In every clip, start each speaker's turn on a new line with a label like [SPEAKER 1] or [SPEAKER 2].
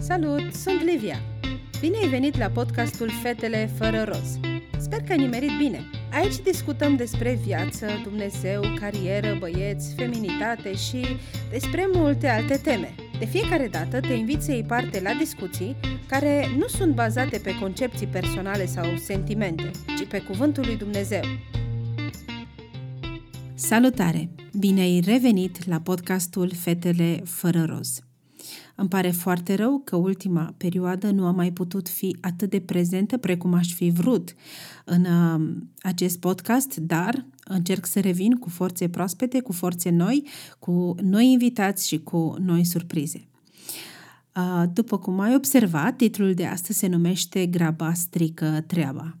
[SPEAKER 1] Salut, sunt Livia! Bine ai venit la podcastul Fetele fără roz. Sper că ai nimerit bine. Aici discutăm despre viață, Dumnezeu, carieră, băieți, feminitate și despre multe alte teme. De fiecare dată te invit să iei parte la discuții care nu sunt bazate pe concepții personale sau sentimente, ci pe cuvântul lui Dumnezeu. Salutare! Bine ai revenit la podcastul Fetele fără roz. Îmi pare foarte rău că ultima perioadă nu am mai putut fi atât de prezentă precum aș fi vrut în uh, acest podcast, dar încerc să revin cu forțe proaspete, cu forțe noi, cu noi invitați și cu noi surprize. Uh, după cum ai observat, titlul de astăzi se numește Graba strică treaba.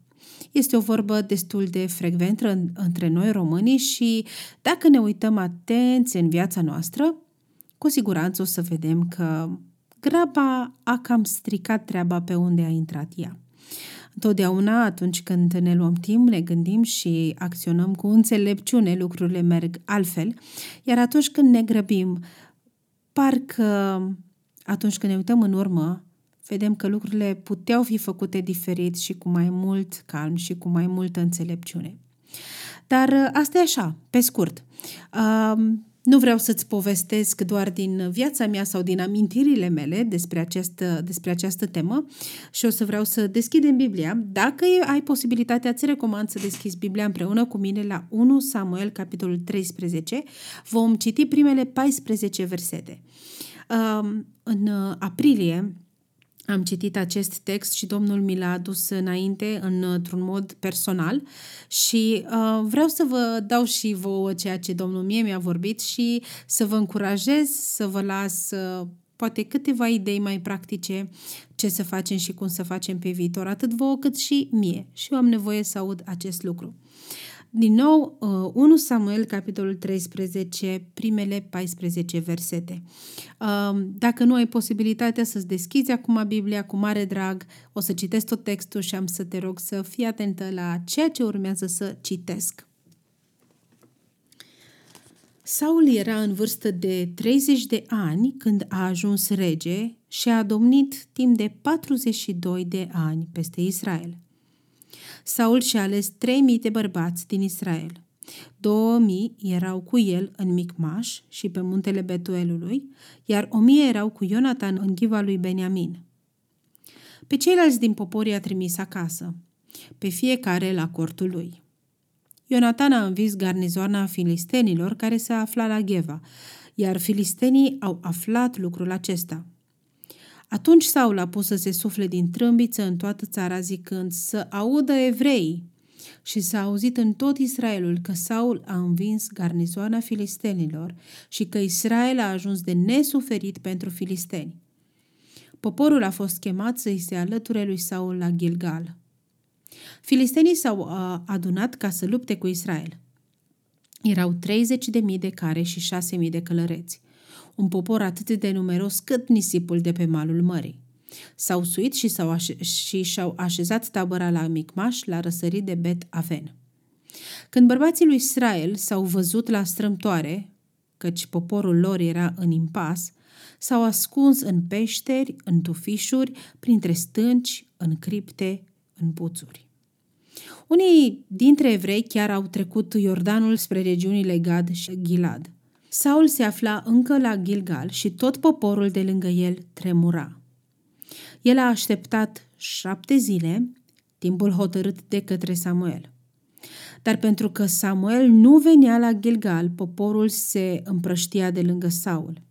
[SPEAKER 1] Este o vorbă destul de frecventă între noi românii și dacă ne uităm atenți în viața noastră, cu siguranță o să vedem că graba a cam stricat treaba pe unde a intrat ea. Întotdeauna, atunci când ne luăm timp, ne gândim și acționăm cu înțelepciune, lucrurile merg altfel, iar atunci când ne grăbim, parcă atunci când ne uităm în urmă, vedem că lucrurile puteau fi făcute diferit și cu mai mult calm și cu mai multă înțelepciune. Dar asta e așa, pe scurt. Nu vreau să-ți povestesc doar din viața mea sau din amintirile mele despre această, despre această temă și o să vreau să deschidem Biblia. Dacă ai posibilitatea, îți recomand să deschizi Biblia împreună cu mine la 1 Samuel, capitolul 13. Vom citi primele 14 versete. În aprilie, am citit acest text și Domnul mi l-a adus înainte într-un mod personal și uh, vreau să vă dau și vouă ceea ce Domnul mie mi-a vorbit și să vă încurajez să vă las uh, poate câteva idei mai practice ce să facem și cum să facem pe viitor, atât vouă cât și mie. Și eu am nevoie să aud acest lucru. Din nou, 1 uh, Samuel, capitolul 13, primele 14 versete. Uh, dacă nu ai posibilitatea să-ți deschizi acum Biblia cu mare drag, o să citesc tot textul și am să te rog să fii atentă la ceea ce urmează să citesc. Saul era în vârstă de 30 de ani când a ajuns rege și a domnit timp de 42 de ani peste Israel. Saul și-a ales 3000 de bărbați din Israel. 2000 erau cu el în Micmaș și pe muntele Betuelului, iar 1000 erau cu Ionatan în ghiva lui Beniamin. Pe ceilalți din popor i-a trimis acasă, pe fiecare la cortul lui. Ionatan a învis garnizoana filistenilor care se afla la Gheva, iar filistenii au aflat lucrul acesta – atunci Saul a pus să se sufle din trâmbiță în toată țara zicând să audă evrei. Și s-a auzit în tot Israelul că Saul a învins garnizoana filistenilor și că Israel a ajuns de nesuferit pentru filisteni. Poporul a fost chemat să-i se alăture lui Saul la Gilgal. Filistenii s-au uh, adunat ca să lupte cu Israel. Erau 30.000 de mii de care și 6.000 de călăreți un popor atât de numeros cât nisipul de pe malul mării. S-au suit și, s-au aș- și și-au așezat tabăra la Micmaș, la răsărit de Bet Aven. Când bărbații lui Israel s-au văzut la strâmtoare, căci poporul lor era în impas, s-au ascuns în peșteri, în tufișuri, printre stânci, în cripte, în puțuri. Unii dintre evrei chiar au trecut Iordanul spre regiunile Gad și Gilad – Saul se afla încă la Gilgal și tot poporul de lângă el tremura. El a așteptat șapte zile, timpul hotărât de către Samuel. Dar pentru că Samuel nu venea la Gilgal, poporul se împrăștia de lângă Saul.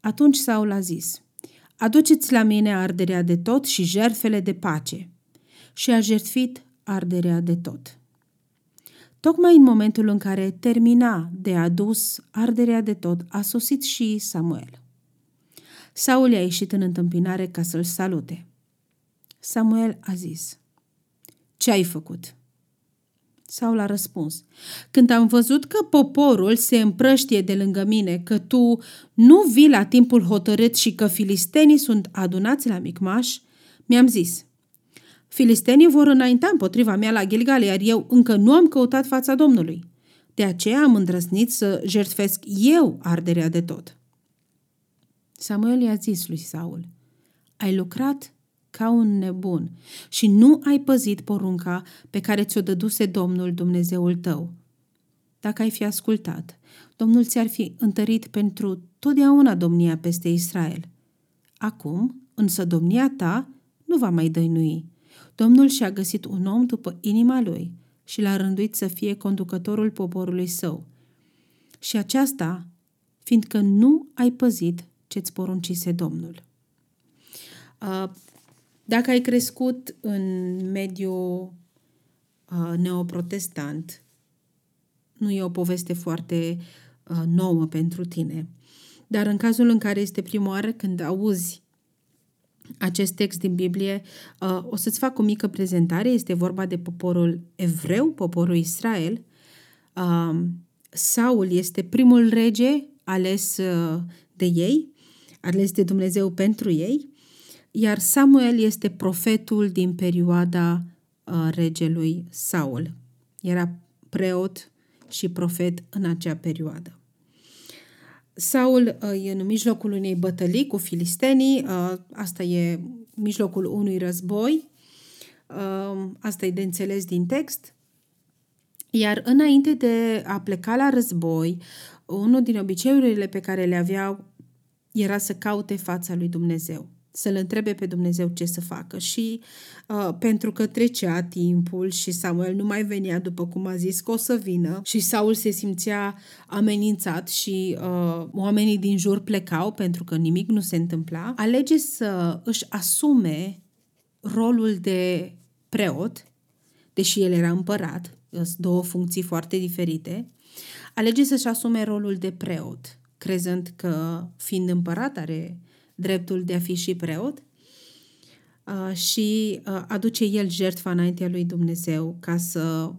[SPEAKER 1] Atunci Saul a zis, Aduceți la mine arderea de tot și jertfele de pace. Și a jertfit arderea de tot. Tocmai în momentul în care termina de adus arderea de tot, a sosit și Samuel. Saul i-a ieșit în întâmpinare ca să-l salute. Samuel a zis, Ce ai făcut?" Saul a răspuns, Când am văzut că poporul se împrăștie de lângă mine, că tu nu vii la timpul hotărât și că filistenii sunt adunați la Micmaș, mi-am zis, Filistenii vor înainta împotriva mea la Gilgal, iar eu încă nu am căutat fața Domnului. De aceea am îndrăznit să jertfesc eu arderea de tot. Samuel i-a zis lui Saul, ai lucrat ca un nebun și nu ai păzit porunca pe care ți-o dăduse Domnul Dumnezeul tău. Dacă ai fi ascultat, Domnul ți-ar fi întărit pentru totdeauna domnia peste Israel. Acum, însă domnia ta nu va mai dăinui. Domnul și-a găsit un om după inima lui și l-a rânduit să fie conducătorul poporului său. Și aceasta, fiindcă nu ai păzit ce-ți poruncise Domnul. Dacă ai crescut în mediul neoprotestant, nu e o poveste foarte nouă pentru tine. Dar în cazul în care este prima oară când auzi acest text din Biblie, o să-ți fac o mică prezentare. Este vorba de poporul evreu, poporul Israel. Saul este primul rege ales de ei, ales de Dumnezeu pentru ei, iar Samuel este profetul din perioada regelui Saul. Era preot și profet în acea perioadă. Saul uh, e în mijlocul unei bătălii cu filistenii, uh, asta e mijlocul unui război, uh, asta e de înțeles din text. Iar înainte de a pleca la război, unul din obiceiurile pe care le aveau era să caute fața lui Dumnezeu să-L întrebe pe Dumnezeu ce să facă. Și uh, pentru că trecea timpul și Samuel nu mai venea după cum a zis că o să vină și Saul se simțea amenințat și uh, oamenii din jur plecau pentru că nimic nu se întâmpla, alege să își asume rolul de preot, deși el era împărat, sunt două funcții foarte diferite, alege să-și asume rolul de preot, crezând că fiind împărat are dreptul de a fi și preot uh, și uh, aduce el jertfa înaintea lui Dumnezeu ca să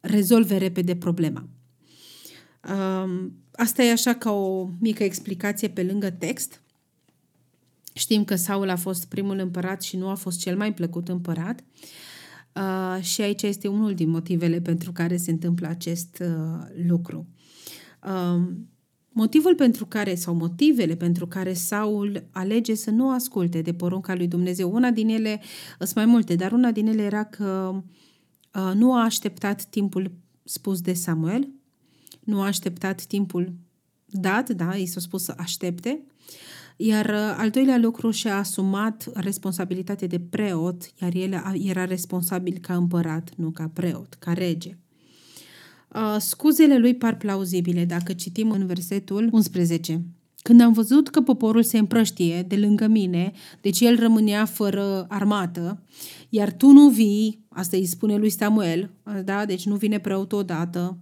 [SPEAKER 1] rezolve repede problema. Um, asta e așa ca o mică explicație pe lângă text. Știm că Saul a fost primul împărat și nu a fost cel mai plăcut împărat. Uh, și aici este unul din motivele pentru care se întâmplă acest uh, lucru. Uh, Motivul pentru care, sau motivele pentru care Saul alege să nu asculte de porunca lui Dumnezeu, una din ele, sunt mai multe, dar una din ele era că uh, nu a așteptat timpul spus de Samuel, nu a așteptat timpul dat, da, i s-a spus să aștepte, iar uh, al doilea lucru și-a asumat responsabilitatea de preot, iar el era responsabil ca împărat, nu ca preot, ca rege. Uh, scuzele lui par plauzibile dacă citim în versetul 11. Când am văzut că poporul se împrăștie de lângă mine, deci el rămânea fără armată, iar tu nu vii, asta îi spune lui Samuel, da? deci nu vine preotul odată,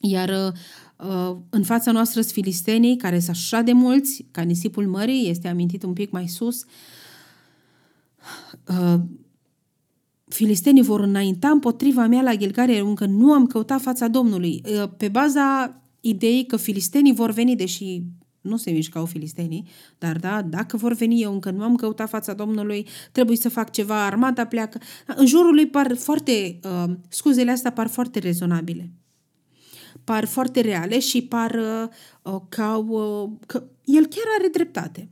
[SPEAKER 1] iar uh, în fața noastră sunt filistenii, care sunt așa de mulți, ca nisipul mării, este amintit un pic mai sus, uh, filistenii vor înainta împotriva mea la Gilgare, încă nu am căutat fața Domnului. Ă, pe baza ideii că filistenii vor veni, deși nu se mișcau filistenii, dar da, dacă vor veni eu încă nu am căutat fața Domnului, trebuie să fac ceva, armata pleacă. În jurul lui par foarte, uh, scuzele astea par foarte rezonabile. Par foarte reale și par uh, ca uh, că el chiar are dreptate.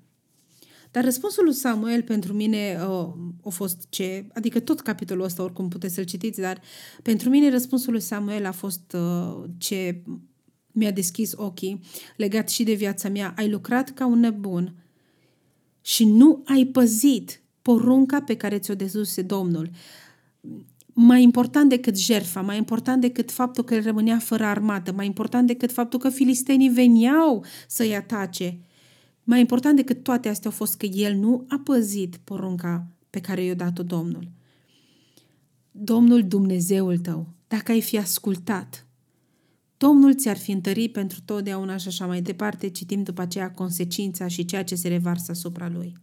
[SPEAKER 1] Dar răspunsul lui Samuel pentru mine uh, a fost ce, adică tot capitolul ăsta oricum puteți să-l citiți, dar pentru mine răspunsul lui Samuel a fost uh, ce mi-a deschis ochii legat și de viața mea. Ai lucrat ca un nebun și nu ai păzit porunca pe care ți-o dezuse Domnul. Mai important decât jertfa, mai important decât faptul că el rămânea fără armată, mai important decât faptul că filistenii veneau să-i atace – mai important decât toate astea a fost că el nu a păzit porunca pe care i-a dat-o Domnul. Domnul Dumnezeul tău, dacă ai fi ascultat, Domnul ți-ar fi întărit pentru totdeauna și așa mai departe, citim după aceea consecința și ceea ce se revarsă asupra lui.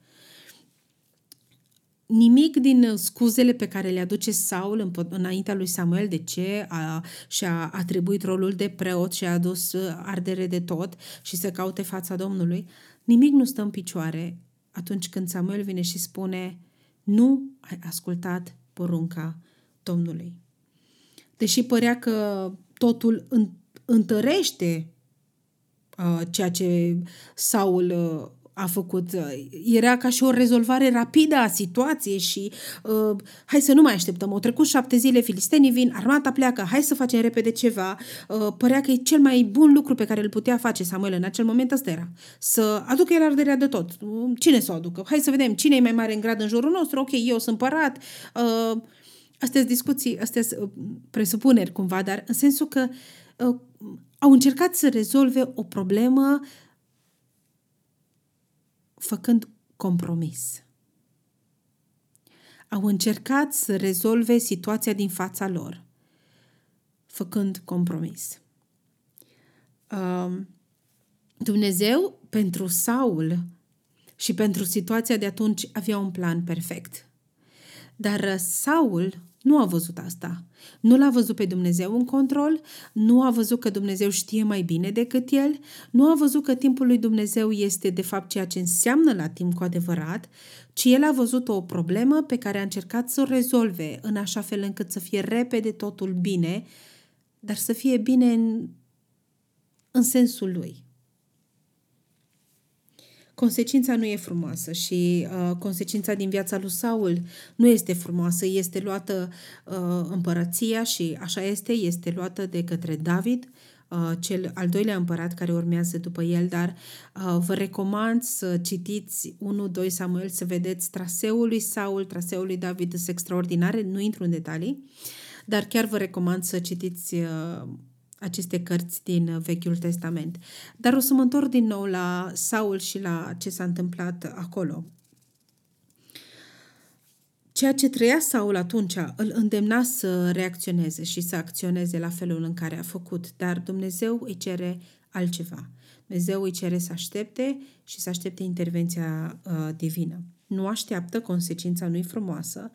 [SPEAKER 1] Nimic din scuzele pe care le aduce Saul înaintea lui Samuel, de ce a, și-a atribuit rolul de preot și a adus ardere de tot și să caute fața Domnului, Nimic nu stă în picioare atunci când Samuel vine și spune nu ai ascultat porunca Domnului. Deși părea că totul întărește uh, ceea ce Saul uh, a făcut. Uh, era ca și o rezolvare rapidă a situației și uh, hai să nu mai așteptăm. Au trecut șapte zile, filistenii vin, armata pleacă, hai să facem repede ceva. Uh, părea că e cel mai bun lucru pe care îl putea face Samuel în acel moment ăsta era. Să aducă el arderea de tot. Cine să o aducă? Hai să vedem cine e mai mare în grad în jurul nostru. Ok, eu sunt părat. Uh, astea sunt discuții, astea sunt uh, presupuneri cumva, dar în sensul că uh, au încercat să rezolve o problemă făcând compromis. Au încercat să rezolve situația din fața lor, făcând compromis. Um, Dumnezeu, pentru Saul și pentru situația de atunci, avea un plan perfect. Dar Saul nu a văzut asta. Nu l-a văzut pe Dumnezeu în control, nu a văzut că Dumnezeu știe mai bine decât el, nu a văzut că timpul lui Dumnezeu este de fapt ceea ce înseamnă la timp cu adevărat, ci el a văzut o problemă pe care a încercat să o rezolve în așa fel încât să fie repede totul bine, dar să fie bine în, în sensul lui consecința nu e frumoasă și uh, consecința din viața lui Saul nu este frumoasă, este luată uh, împărăția și așa este, este luată de către David, uh, cel al doilea împărat care urmează după el, dar uh, vă recomand să citiți 1-2 Samuel, să vedeți traseul lui Saul, traseul lui David, sunt extraordinare, nu intru în detalii, dar chiar vă recomand să citiți uh, aceste cărți din uh, Vechiul Testament. Dar o să mă întorc din nou la Saul și la ce s-a întâmplat acolo. Ceea ce trăia Saul atunci îl îndemna să reacționeze și să acționeze la felul în care a făcut, dar Dumnezeu îi cere altceva. Dumnezeu îi cere să aștepte și să aștepte intervenția uh, divină. Nu așteaptă, consecința nu-i frumoasă,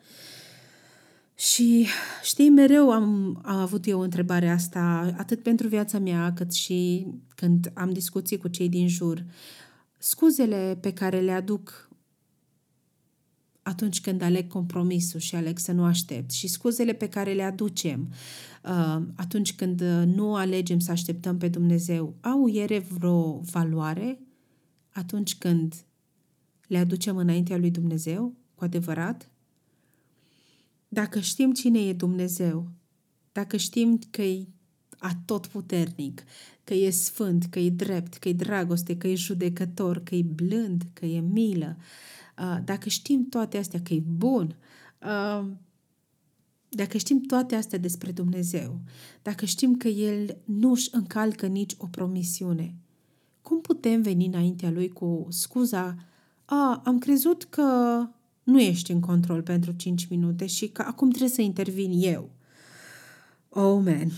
[SPEAKER 1] și știi, mereu am, am avut eu întrebarea asta, atât pentru viața mea, cât și când am discuții cu cei din jur. Scuzele pe care le aduc atunci când aleg compromisul și aleg să nu aștept și scuzele pe care le aducem uh, atunci când nu alegem să așteptăm pe Dumnezeu, au ele vreo valoare atunci când le aducem înaintea lui Dumnezeu, cu adevărat? Dacă știm cine e Dumnezeu, dacă știm că e atotputernic, că e sfânt, că e drept, că e dragoste, că e judecător, că e blând, că e milă, dacă știm toate astea, că e bun, dacă știm toate astea despre Dumnezeu, dacă știm că El nu își încalcă nici o promisiune, cum putem veni înaintea Lui cu scuza a, am crezut că nu ești în control pentru 5 minute și că acum trebuie să intervin eu. Oh, man!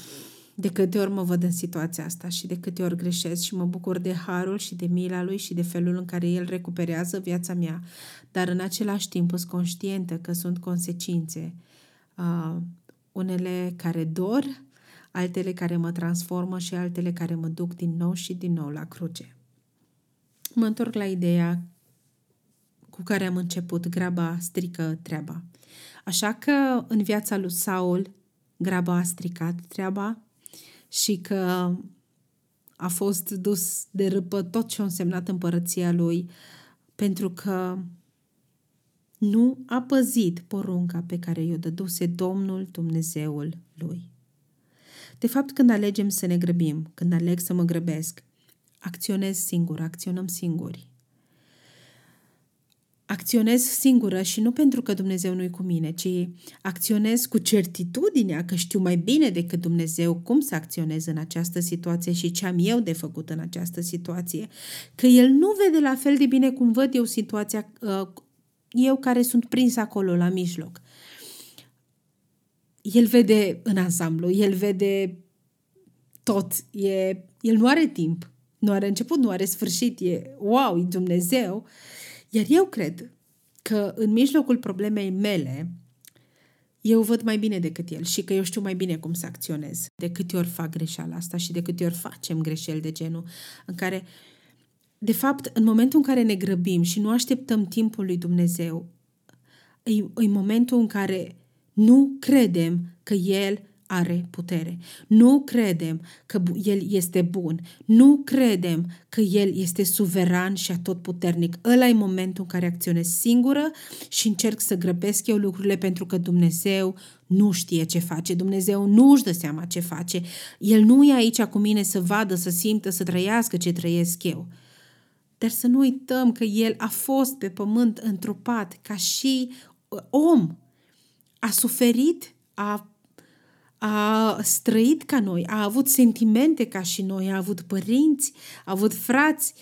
[SPEAKER 1] De câte ori mă văd în situația asta și de câte ori greșesc și mă bucur de harul și de mila lui și de felul în care el recuperează viața mea, dar în același timp sunt conștientă că sunt consecințe, uh, unele care dor, altele care mă transformă și altele care mă duc din nou și din nou la cruce. Mă întorc la ideea cu care am început, graba strică treaba. Așa că în viața lui Saul, graba a stricat treaba și că a fost dus de râpă tot ce a însemnat împărăția lui, pentru că nu a păzit porunca pe care i-o dăduse Domnul Dumnezeul lui. De fapt, când alegem să ne grăbim, când aleg să mă grăbesc, acționez singur, acționăm singuri acționez singură și nu pentru că Dumnezeu nu-i cu mine, ci acționez cu certitudinea că știu mai bine decât Dumnezeu cum să acționez în această situație și ce am eu de făcut în această situație. Că El nu vede la fel de bine cum văd eu situația, uh, eu care sunt prins acolo la mijloc. El vede în ansamblu, El vede tot. E, el nu are timp, nu are început, nu are sfârșit, e wow, e Dumnezeu. Iar eu cred că în mijlocul problemei mele, eu văd mai bine decât el și că eu știu mai bine cum să acționez. De câte ori fac greșeala asta și de câte ori facem greșeli de genul în care, de fapt, în momentul în care ne grăbim și nu așteptăm timpul lui Dumnezeu, e, e momentul în care nu credem că El are putere. Nu credem că El este bun. Nu credem că El este suveran și atotputernic. Ăla e momentul în care acționez singură și încerc să grăbesc eu lucrurile pentru că Dumnezeu nu știe ce face. Dumnezeu nu își dă seama ce face. El nu e aici cu mine să vadă, să simtă, să trăiască ce trăiesc eu. Dar să nu uităm că El a fost pe pământ întrupat ca și uh, om. A suferit, a a străit ca noi, a avut sentimente ca și noi, a avut părinți, a avut frați,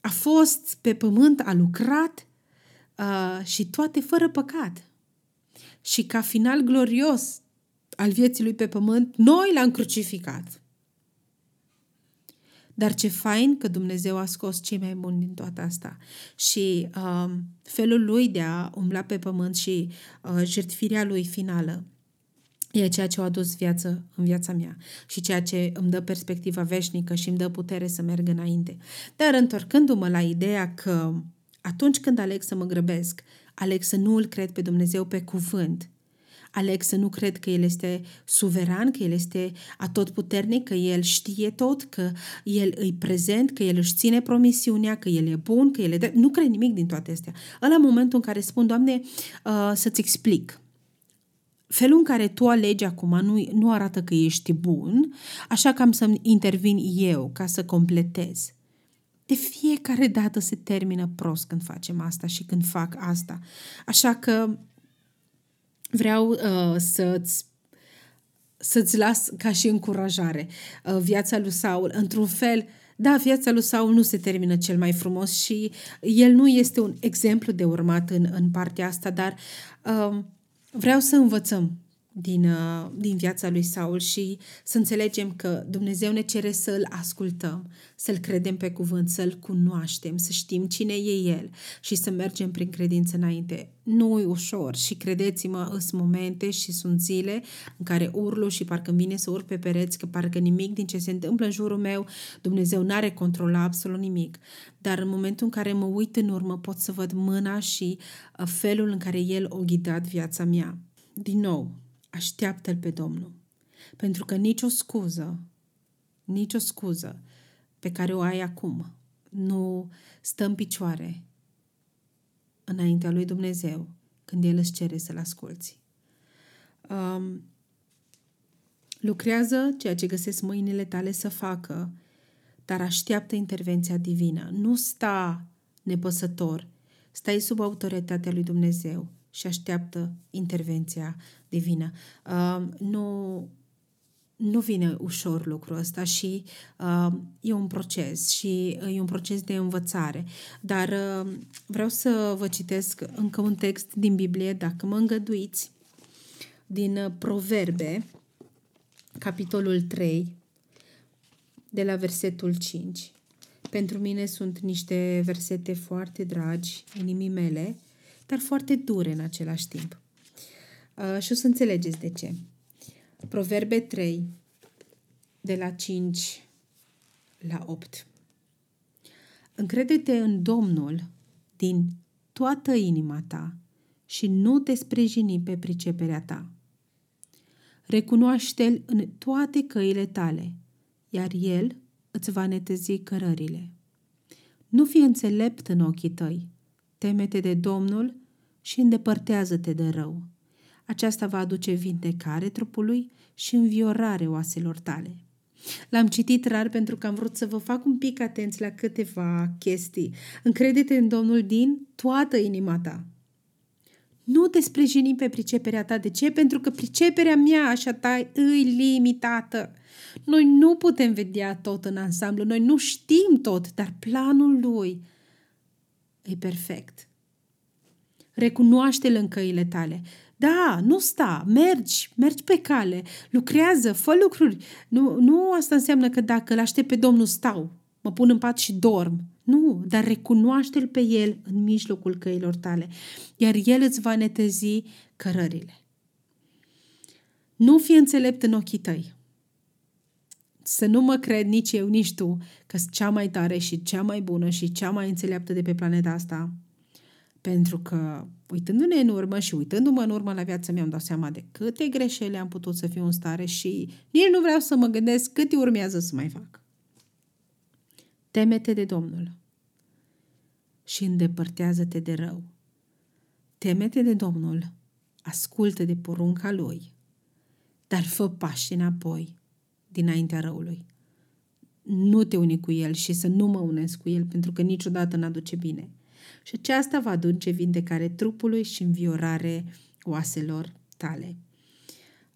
[SPEAKER 1] a fost pe pământ, a lucrat și toate fără păcat. Și ca final glorios al vieții lui pe pământ, noi l-am crucificat. Dar ce fain că Dumnezeu a scos cei mai buni din toată asta. Și uh, felul lui de a umbla pe pământ și uh, jertfirea lui finală E ceea ce a adus viață în viața mea și ceea ce îmi dă perspectiva veșnică și îmi dă putere să merg înainte. Dar întorcându-mă la ideea că atunci când aleg să mă grăbesc, aleg să nu îl cred pe Dumnezeu pe cuvânt, aleg să nu cred că El este suveran, că El este atotputernic, că El știe tot, că El îi prezent, că El își ține promisiunea, că El e bun, că El e... De... Nu cred nimic din toate astea. Ăla momentul în care spun, Doamne, uh, să-ți explic felul în care tu alegi acum nu, nu arată că ești bun, așa că am să intervin eu ca să completez. De fiecare dată se termină prost când facem asta și când fac asta. Așa că vreau uh, să-ți să-ți las ca și încurajare uh, viața lui Saul. Într-un fel, da, viața lui Saul nu se termină cel mai frumos și el nu este un exemplu de urmat în, în partea asta, dar uh, Vreau să învățăm din, uh, din viața lui Saul și să înțelegem că Dumnezeu ne cere să-L ascultăm, să-L credem pe cuvânt, să-L cunoaștem, să știm cine e El și să mergem prin credință înainte. Nu e ușor și credeți-mă, sunt momente și sunt zile în care urlu și parcă îmi vine să urc pe pereți, că parcă nimic din ce se întâmplă în jurul meu, Dumnezeu n-are control la absolut nimic. Dar în momentul în care mă uit în urmă, pot să văd mâna și uh, felul în care El o ghidat viața mea. Din nou, așteaptă-L pe Domnul. Pentru că nicio scuză, nicio scuză pe care o ai acum nu stă în picioare înaintea lui Dumnezeu când El îți cere să-L asculți. Um, lucrează ceea ce găsesc mâinile tale să facă, dar așteaptă intervenția divină. Nu sta nepăsător, stai sub autoritatea lui Dumnezeu și așteaptă intervenția divină. Uh, nu, nu vine ușor lucrul ăsta și uh, e un proces și e un proces de învățare. Dar uh, vreau să vă citesc încă un text din Biblie, dacă mă îngăduiți, din uh, Proverbe, capitolul 3, de la versetul 5. Pentru mine sunt niște versete foarte dragi inimii mele dar foarte dure în același timp. Uh, și o să înțelegeți de ce. Proverbe 3, de la 5 la 8. Încrede-te în Domnul din toată inima ta și nu te sprijini pe priceperea ta. Recunoaște-L în toate căile tale, iar El îți va netezi cărările. Nu fi înțelept în ochii tăi, temete de Domnul și îndepărtează-te de rău. Aceasta va aduce vindecare trupului și înviorare oaselor tale. L-am citit rar pentru că am vrut să vă fac un pic atenți la câteva chestii. Încrede-te în Domnul din toată inima ta. Nu te sprijini pe priceperea ta. De ce? Pentru că priceperea mea, așa ta, îi limitată. Noi nu putem vedea tot în ansamblu, noi nu știm tot, dar planul lui e perfect. Recunoaște-l în căile tale. Da, nu sta, mergi, mergi pe cale, lucrează, fă lucruri. Nu, nu asta înseamnă că dacă îl aștept pe Domnul stau, mă pun în pat și dorm. Nu, dar recunoaște-l pe El în mijlocul căilor tale, iar El îți va netezi cărările. Nu fi înțelept în ochii tăi. Să nu mă cred nici eu, nici tu, că sunt cea mai tare și cea mai bună și cea mai înțeleaptă de pe planeta asta Pentru că, uitându-ne în urmă și uitându-mă în urmă la viața mea, îmi dau seama de câte greșeli am putut să fiu în stare și nici nu vreau să mă gândesc câte urmează să mai fac. Temete de Domnul și îndepărtează-te de rău. Temete de Domnul, ascultă de porunca Lui, dar fă pași înapoi dinaintea răului. Nu te uni cu El și să nu mă unesc cu El, pentru că niciodată n-aduce bine. Și aceasta va aduce vindecare trupului și înviorare oaselor tale.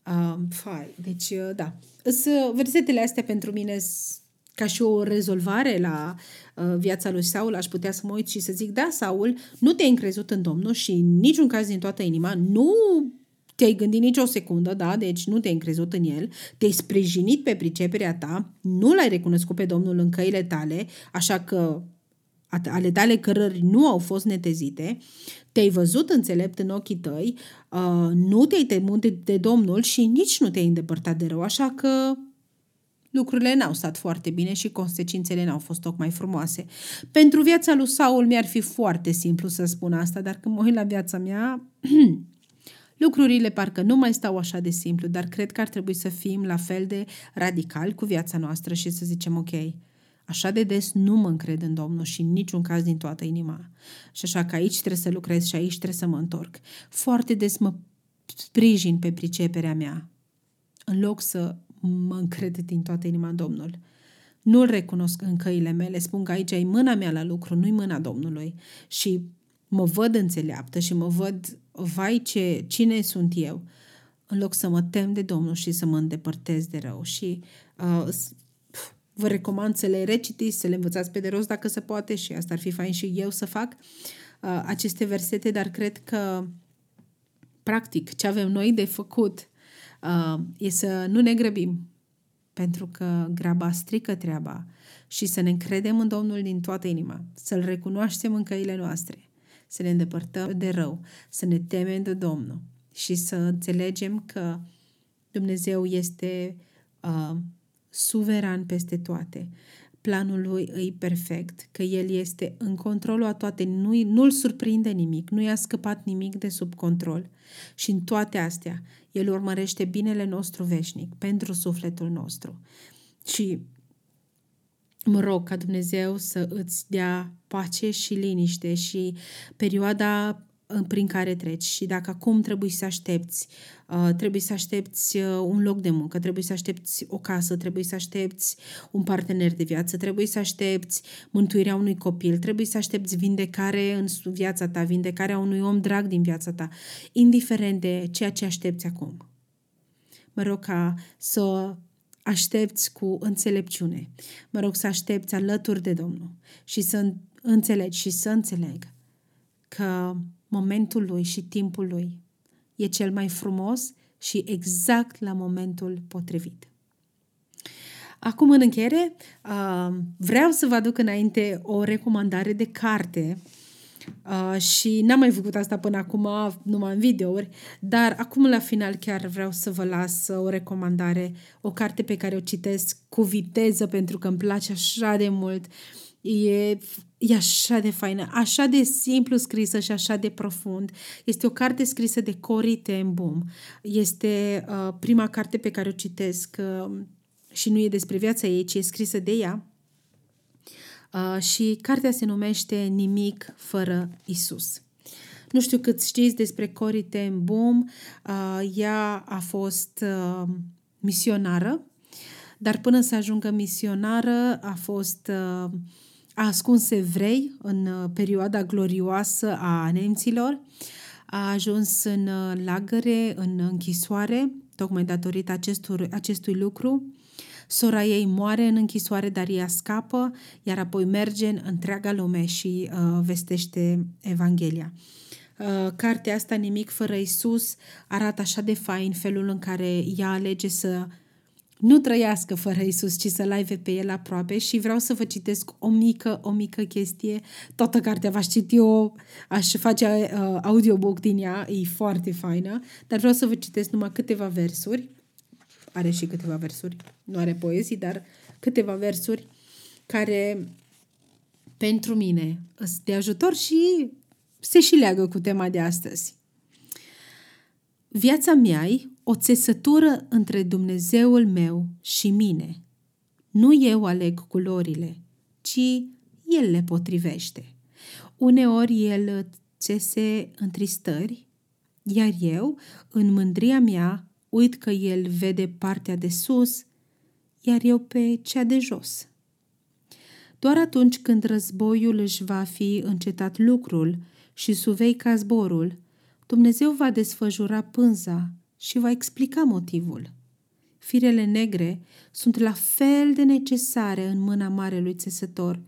[SPEAKER 1] Uh, fai. Deci, uh, da. Uh, versetele astea pentru mine ca și o rezolvare la uh, viața lui Saul, aș putea să mă uit și să zic, da, Saul, nu te-ai încrezut în Domnul și în niciun caz din toată inima, nu te-ai gândit nicio secundă, da, deci nu te-ai încrezut în el, te-ai sprijinit pe priceperea ta, nu l-ai recunoscut pe Domnul în căile tale, așa că ale tale cărări nu au fost netezite, te-ai văzut înțelept în ochii tăi, uh, nu te-ai temut de, de Domnul și nici nu te-ai îndepărtat de rău, așa că lucrurile n-au stat foarte bine și consecințele n-au fost tocmai frumoase. Pentru viața lui Saul mi-ar fi foarte simplu să spun asta, dar când mă uit la viața mea, lucrurile parcă nu mai stau așa de simplu, dar cred că ar trebui să fim la fel de radical cu viața noastră și să zicem ok, Așa de des nu mă încred în Domnul și în niciun caz din toată inima. Și așa că aici trebuie să lucrez și aici trebuie să mă întorc. Foarte des mă sprijin pe priceperea mea, în loc să mă încred din toată inima în Domnul. Nu-L recunosc în căile mele, spun că aici e mâna mea la lucru, nu-i mâna Domnului. Și mă văd înțeleaptă și mă văd, vai ce, cine sunt eu, în loc să mă tem de Domnul și să mă îndepărtez de rău. Și uh, vă recomand să le recitiți, să le învățați pe de rost dacă se poate și asta ar fi fain și eu să fac uh, aceste versete, dar cred că practic ce avem noi de făcut uh, e să nu ne grăbim pentru că graba strică treaba și să ne încredem în Domnul din toată inima, să-L recunoaștem în căile noastre, să ne îndepărtăm de rău, să ne temem de Domnul și să înțelegem că Dumnezeu este uh, suveran peste toate. Planul lui îi perfect, că el este în controlul a toate, nu, nu-l surprinde nimic, nu i-a scăpat nimic de sub control. Și în toate astea, el urmărește binele nostru veșnic pentru sufletul nostru. Și mă rog ca Dumnezeu să îți dea pace și liniște și perioada prin care treci și dacă acum trebuie să aștepți, uh, trebuie să aștepți uh, un loc de muncă, trebuie să aștepți o casă, trebuie să aștepți un partener de viață, trebuie să aștepți mântuirea unui copil, trebuie să aștepți vindecare în viața ta, vindecarea unui om drag din viața ta, indiferent de ceea ce aștepți acum. Mă rog ca să aștepți cu înțelepciune. Mă rog să aștepți alături de Domnul și să înțelegi și să înțeleg că momentul lui și timpul lui e cel mai frumos și exact la momentul potrivit. Acum, în încheiere, vreau să vă aduc înainte o recomandare de carte și n-am mai făcut asta până acum, numai în videouri, dar acum la final chiar vreau să vă las o recomandare, o carte pe care o citesc cu viteză pentru că îmi place așa de mult. E E așa de faină, așa de simplu scrisă și așa de profund. Este o carte scrisă de Cory Ten Boom. Este uh, prima carte pe care o citesc uh, și nu e despre viața ei, ci e scrisă de ea. Uh, și cartea se numește Nimic fără Isus. Nu știu cât știți despre Cory Ten Boom. Uh, ea a fost uh, misionară, dar până să ajungă misionară a fost uh, a ascuns evrei în uh, perioada glorioasă a nemților, a ajuns în uh, lagăre, în închisoare, tocmai datorită acestor, acestui lucru. Sora ei moare în închisoare, dar ea scapă, iar apoi merge în întreaga lume și uh, vestește Evanghelia. Uh, cartea asta, Nimic fără Isus, arată așa de fain felul în care ea alege să nu trăiască fără Isus, ci să-L ai pe El aproape și vreau să vă citesc o mică, o mică chestie. Toată cartea v-aș citi eu, aș face uh, audiobook din ea, e foarte faină, dar vreau să vă citesc numai câteva versuri. Are și câteva versuri, nu are poezii, dar câteva versuri care pentru mine sunt de ajutor și se și leagă cu tema de astăzi. Viața mea e o țesătură între Dumnezeul meu și mine. Nu eu aleg culorile, ci El le potrivește. Uneori El țese întristări, iar eu, în mândria mea, uit că El vede partea de sus, iar eu pe cea de jos. Doar atunci când războiul își va fi încetat lucrul și suvei ca zborul, Dumnezeu va desfăjura pânza și va explica motivul. Firele negre sunt la fel de necesare în mâna marelui țesător,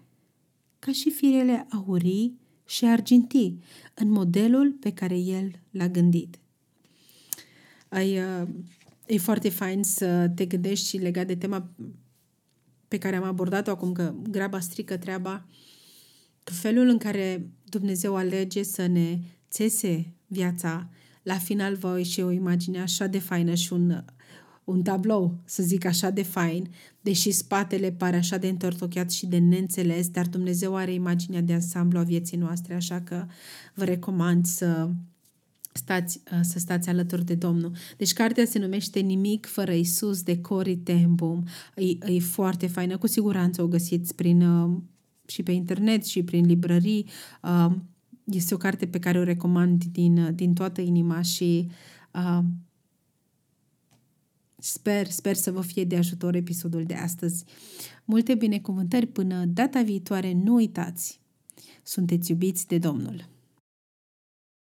[SPEAKER 1] ca și firele aurii și argintii, în modelul pe care el l-a gândit. Ai, uh, e foarte fain să te gândești și legat de tema pe care am abordat-o acum, că graba strică treaba, că felul în care Dumnezeu alege să ne țese viața, la final va ieși o imagine așa de faină și un, un tablou, să zic așa de fain, deși spatele pare așa de întortocheat și de neînțeles, dar Dumnezeu are imaginea de ansamblu a vieții noastre, așa că vă recomand să stați, să stați alături de Domnul. Deci cartea se numește Nimic fără Isus de Cory Tenboom. E, e foarte faină, cu siguranță o găsiți prin, și pe internet și prin librării. Este o carte pe care o recomand din, din toată inima și uh, sper, sper să vă fie de ajutor episodul de astăzi. Multe binecuvântări până data viitoare, nu uitați, sunteți iubiți de Domnul.